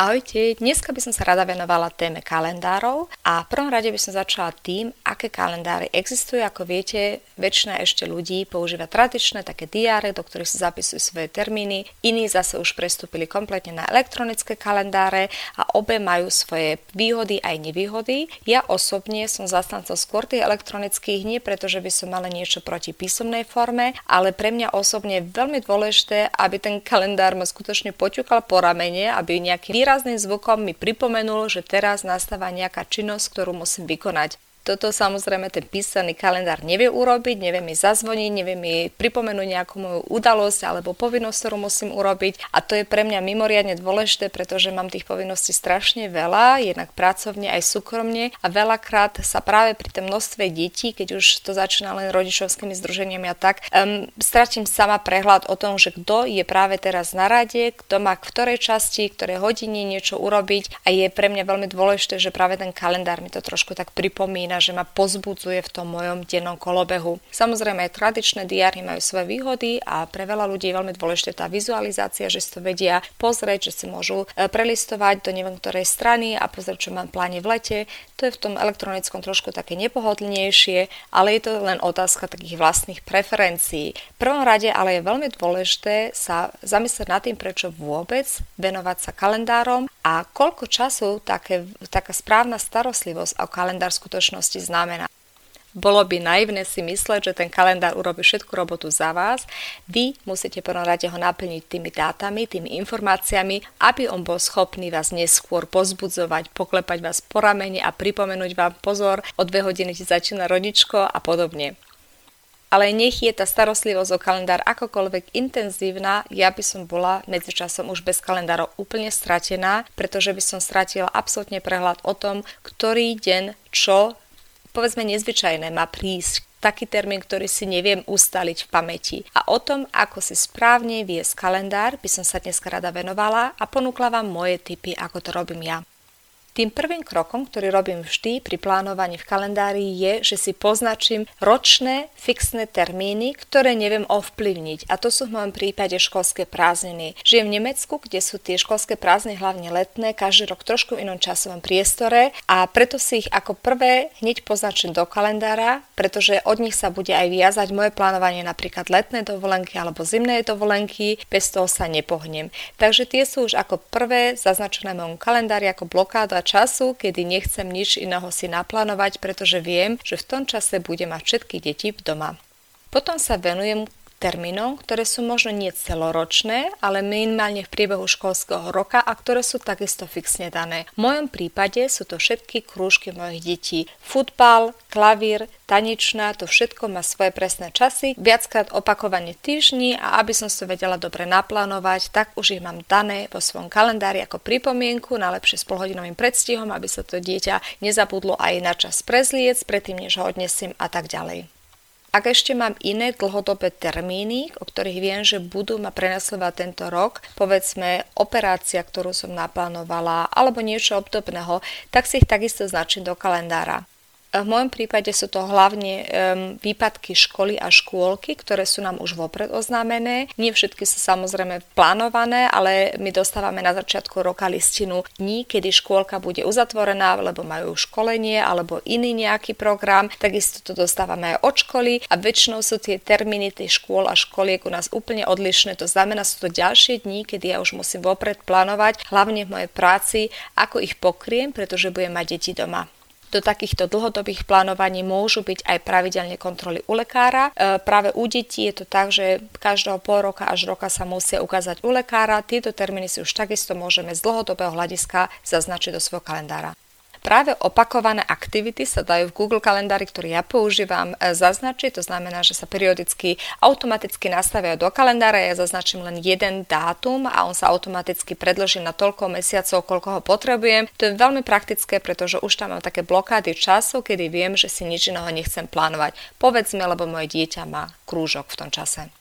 Ahojte, dneska by som sa rada venovala téme kalendárov a v prvom rade by som začala tým, aké kalendáry existujú. Ako viete, väčšina ešte ľudí používa tradičné také diáre, do ktorých si zapisujú svoje termíny. Iní zase už prestúpili kompletne na elektronické kalendáre a obe majú svoje výhody aj nevýhody. Ja osobne som zastancov skôr tých elektronických, nie preto, že by som mala niečo proti písomnej forme, ale pre mňa osobne je veľmi dôležité, aby ten kalendár ma skutočne poťukal po ramene, aby nejaký výraz výrazným zvukom mi pripomenul, že teraz nastáva nejaká činnosť, ktorú musím vykonať. Toto samozrejme ten písaný kalendár nevie urobiť, nevie mi zazvoniť, nevie mi pripomenúť nejakú moju udalosť alebo povinnosť, ktorú musím urobiť. A to je pre mňa mimoriadne dôležité, pretože mám tých povinností strašne veľa, jednak pracovne aj súkromne. A veľakrát sa práve pri tom množstve detí, keď už to začína len rodičovskými združeniami a tak, um, stratím sama prehľad o tom, že kto je práve teraz na rade, kto má v ktorej časti, ktorej hodine niečo urobiť. A je pre mňa veľmi dôležité, že práve ten kalendár mi to trošku tak pripomína spomína, že ma pozbudzuje v tom mojom dennom kolobehu. Samozrejme aj tradičné diáry majú svoje výhody a pre veľa ľudí je veľmi dôležitá tá vizualizácia, že si to vedia pozrieť, že si môžu e, prelistovať do neviem ktorej strany a pozrieť, čo mám v pláne v lete. To je v tom elektronickom trošku také nepohodlnejšie, ale je to len otázka takých vlastných preferencií. V prvom rade ale je veľmi dôležité sa zamyslieť nad tým, prečo vôbec venovať sa kalendárom a koľko času také, taká správna starostlivosť o kalendár skutočne skutočnosti znamená. Bolo by naivné si mysleť, že ten kalendár urobí všetku robotu za vás. Vy musíte prvom rade ho naplniť tými dátami, tými informáciami, aby on bol schopný vás neskôr pozbudzovať, poklepať vás po ramene a pripomenúť vám pozor, o dve hodiny ti začína rodičko a podobne ale nech je tá starostlivosť o kalendár akokoľvek intenzívna, ja by som bola medzičasom už bez kalendárov úplne stratená, pretože by som stratila absolútne prehľad o tom, ktorý deň čo povedzme nezvyčajné má prísť taký termín, ktorý si neviem ustaliť v pamäti. A o tom, ako si správne viesť kalendár, by som sa dnes rada venovala a ponúkla vám moje tipy, ako to robím ja. Tým prvým krokom, ktorý robím vždy pri plánovaní v kalendári je, že si poznačím ročné fixné termíny, ktoré neviem ovplyvniť. A to sú v mojom prípade školské prázdniny. Žijem v Nemecku, kde sú tie školské prázdniny hlavne letné, každý rok trošku v inom časovom priestore a preto si ich ako prvé hneď poznačím do kalendára, pretože od nich sa bude aj viazať moje plánovanie napríklad letné dovolenky alebo zimné dovolenky, bez toho sa nepohnem. Takže tie sú už ako prvé zaznačené v mojom kalendári ako blokáda času, kedy nechcem nič iného si naplánovať, pretože viem, že v tom čase budem mať všetky deti doma. Potom sa venujem termínom, ktoré sú možno nie celoročné, ale minimálne v priebehu školského roka a ktoré sú takisto fixne dané. V mojom prípade sú to všetky krúžky mojich detí. Futbal, klavír, tanečná, to všetko má svoje presné časy, viackrát opakovanie týždni a aby som to vedela dobre naplánovať, tak už ich mám dané vo svojom kalendári ako pripomienku, najlepšie s polhodinovým predstihom, aby sa to dieťa nezabudlo aj na čas prezliec, predtým než ho odnesiem a tak ďalej. Ak ešte mám iné dlhodobé termíny, o ktorých viem, že budú ma prenasledovať tento rok, povedzme operácia, ktorú som naplánovala, alebo niečo obdobného, tak si ich takisto značím do kalendára. V mojom prípade sú to hlavne um, výpadky školy a škôlky, ktoré sú nám už vopred oznámené. Nie všetky sú samozrejme plánované, ale my dostávame na začiatku roka listinu dní, kedy škôlka bude uzatvorená, lebo majú školenie alebo iný nejaký program. Takisto to dostávame aj od školy a väčšinou sú tie termíny tých škôl a školiek u nás úplne odlišné. To znamená, sú to ďalšie dni, kedy ja už musím vopred plánovať, hlavne v mojej práci, ako ich pokriem, pretože budem mať deti doma. Do takýchto dlhodobých plánovaní môžu byť aj pravidelne kontroly u lekára. E, práve u detí je to tak, že každého pol roka až roka sa musia ukázať u lekára. Tieto termíny si už takisto môžeme z dlhodobého hľadiska zaznačiť do svojho kalendára. Práve opakované aktivity sa dajú v Google kalendári, ktorý ja používam, e, zaznačiť. To znamená, že sa periodicky automaticky nastavia do kalendára. Ja zaznačím len jeden dátum a on sa automaticky predloží na toľko mesiacov, koľko ho potrebujem. To je veľmi praktické, pretože už tam mám také blokády času, kedy viem, že si nič iného nechcem plánovať. Povedzme, lebo moje dieťa má krúžok v tom čase.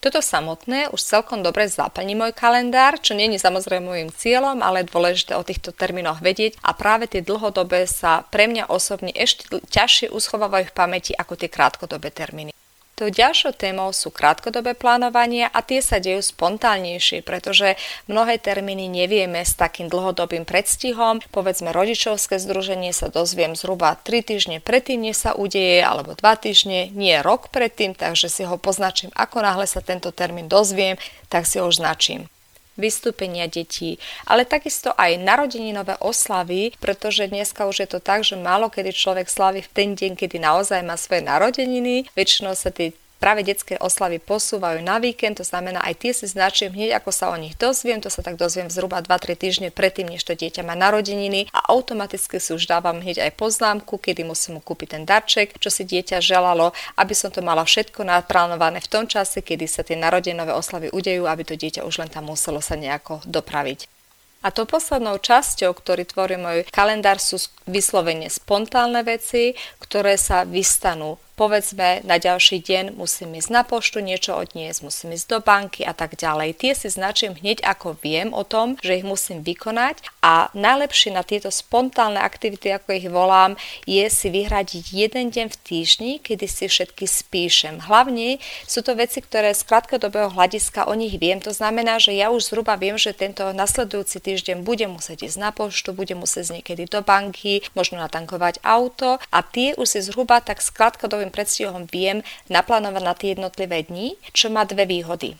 Toto samotné už celkom dobre zaplní môj kalendár, čo je samozrejme môjim cieľom, ale je dôležité o týchto termínoch vedieť a práve tie dlhodobé sa pre mňa osobne ešte ťažšie uschovávajú v pamäti ako tie krátkodobé termíny. Tou ďalšou témou sú krátkodobé plánovania a tie sa dejú spontálnejšie, pretože mnohé termíny nevieme s takým dlhodobým predstihom. Povedzme, rodičovské združenie sa dozviem zhruba 3 týždne predtým, než sa udeje, alebo 2 týždne, nie rok predtým, takže si ho poznačím, ako náhle sa tento termín dozviem, tak si ho označím vystúpenia detí, ale takisto aj narodeninové oslavy, pretože dneska už je to tak, že málo kedy človek slaví v ten deň, kedy naozaj má svoje narodeniny. Väčšinou sa tie práve detské oslavy posúvajú na víkend, to znamená aj tie si značím hneď ako sa o nich dozviem, to sa tak dozviem zhruba 2-3 týždne predtým, než to dieťa má narodeniny a automaticky si už dávam hneď aj poznámku, kedy musím mu kúpiť ten darček, čo si dieťa želalo, aby som to mala všetko naplánované v tom čase, kedy sa tie narodenové oslavy udejú, aby to dieťa už len tam muselo sa nejako dopraviť. A to poslednou časťou, ktorý tvorí môj kalendár, sú vyslovene spontánne veci, ktoré sa vystanú povedzme na ďalší deň musím ísť na poštu niečo odniesť, musím ísť do banky a tak ďalej. Tie si značím hneď ako viem o tom, že ich musím vykonať a najlepšie na tieto spontánne aktivity, ako ich volám, je si vyhradiť jeden deň v týždni, kedy si všetky spíšem. Hlavne sú to veci, ktoré z krátkodobého hľadiska o nich viem. To znamená, že ja už zhruba viem, že tento nasledujúci týždeň budem musieť ísť na poštu, budem musieť niekedy do banky, možno natankovať auto a tie už si zhruba tak s krátkodobým časovým predstihom viem naplánovať na tie jednotlivé dni, čo má dve výhody.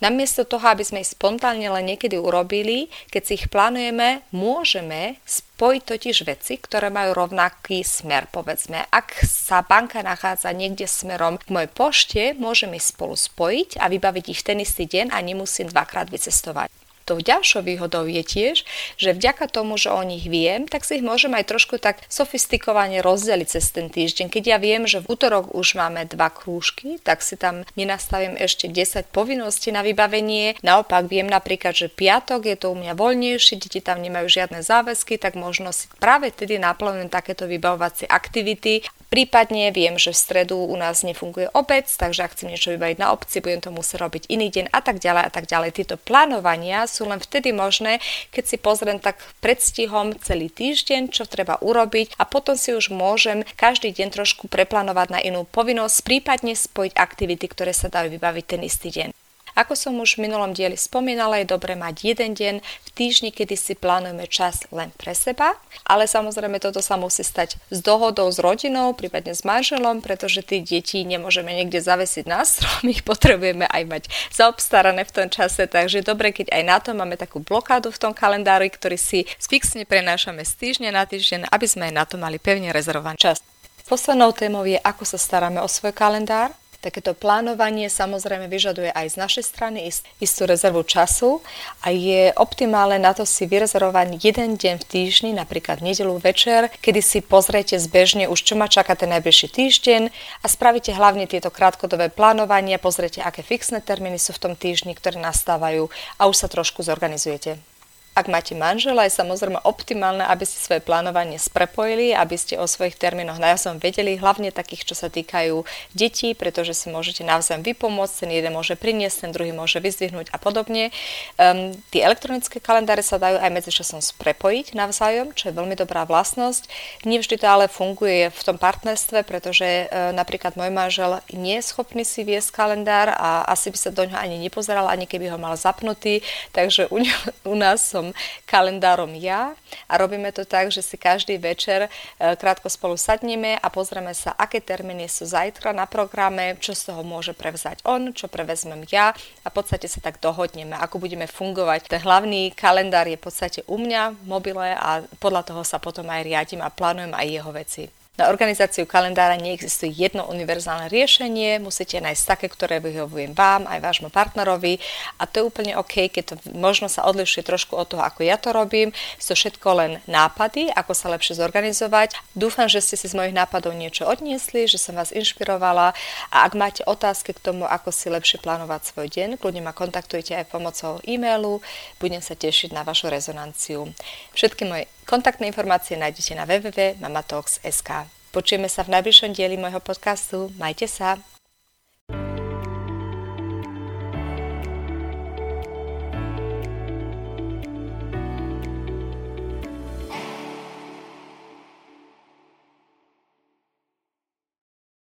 Namiesto toho, aby sme ich spontánne len niekedy urobili, keď si ich plánujeme, môžeme spojiť totiž veci, ktoré majú rovnaký smer. Povedzme, ak sa banka nachádza niekde smerom k mojej pošte, môžeme ich spolu spojiť a vybaviť ich ten istý deň a nemusím dvakrát vycestovať. Tou ďalšou výhodou je tiež, že vďaka tomu, že o nich viem, tak si ich môžem aj trošku tak sofistikovane rozdeliť cez ten týždeň. Keď ja viem, že v útorok už máme dva krúžky, tak si tam nenastavím ešte 10 povinností na vybavenie. Naopak viem napríklad, že piatok je to u mňa voľnejšie, deti tam nemajú žiadne záväzky, tak možno si práve tedy naplánujem takéto vybavovacie aktivity Prípadne viem, že v stredu u nás nefunguje obec, takže ak chcem niečo vybaviť na obci, budem to musieť robiť iný deň a tak ďalej a tak ďalej. Tieto plánovania sú len vtedy možné, keď si pozriem tak predstihom celý týždeň, čo treba urobiť a potom si už môžem každý deň trošku preplánovať na inú povinnosť, prípadne spojiť aktivity, ktoré sa dajú vybaviť ten istý deň. Ako som už v minulom dieli spomínala, je dobre mať jeden deň v týždni, kedy si plánujeme čas len pre seba, ale samozrejme toto sa musí stať s dohodou s rodinou, prípadne s manželom, pretože tí deti nemôžeme niekde zavesiť na strom, ich potrebujeme aj mať zaobstarané v tom čase, takže dobre, keď aj na to máme takú blokádu v tom kalendári, ktorý si fixne prenášame z týždňa na týždeň, aby sme aj na to mali pevne rezervovaný čas. Poslednou témou je, ako sa staráme o svoj kalendár. Takéto plánovanie samozrejme vyžaduje aj z našej strany ist, istú rezervu času a je optimálne na to si vyrezervovať jeden deň v týždni, napríklad v nedelu večer, kedy si pozriete zbežne už čo ma čaká ten najbližší týždeň a spravíte hlavne tieto krátkodobé plánovanie, pozriete aké fixné termíny sú v tom týždni, ktoré nastávajú a už sa trošku zorganizujete. Ak máte manžela, je samozrejme optimálne, aby ste svoje plánovanie sprepojili, aby ste o svojich termínoch navzájom vedeli, hlavne takých, čo sa týkajú detí, pretože si môžete navzájom vypomôcť, ten jeden môže priniesť, ten druhý môže vyzdvihnúť a podobne. Um, tie elektronické kalendáre sa dajú aj medzičasom sprepojiť navzájom, čo je veľmi dobrá vlastnosť. Nie vždy to ale funguje v tom partnerstve, pretože uh, napríklad môj manžel nie je schopný si viesť kalendár a asi by sa do ňoho ani nepozeral, ani keby ho mal zapnutý, takže u, u nás som kalendárom ja a robíme to tak, že si každý večer e, krátko spolu sadneme a pozrieme sa, aké termíny sú zajtra na programe, čo z toho môže prevzať on, čo prevezmem ja a v podstate sa tak dohodneme, ako budeme fungovať. Ten hlavný kalendár je v podstate u mňa v mobile a podľa toho sa potom aj riadím a plánujem aj jeho veci. Na organizáciu kalendára neexistuje jedno univerzálne riešenie, musíte nájsť také, ktoré vyhovuje vám, aj vášmu partnerovi a to je úplne OK, keď to možno sa odlišuje trošku od toho, ako ja to robím. Sú všetko len nápady, ako sa lepšie zorganizovať. Dúfam, že ste si z mojich nápadov niečo odniesli, že som vás inšpirovala a ak máte otázky k tomu, ako si lepšie plánovať svoj deň, kľudne ma kontaktujte aj pomocou e-mailu, budem sa tešiť na vašu rezonanciu. Všetky moje Kontaktné informácie nájdete na www.mamatalks.sk. Počujeme sa v najbližšom dieli môjho podcastu. Majte sa!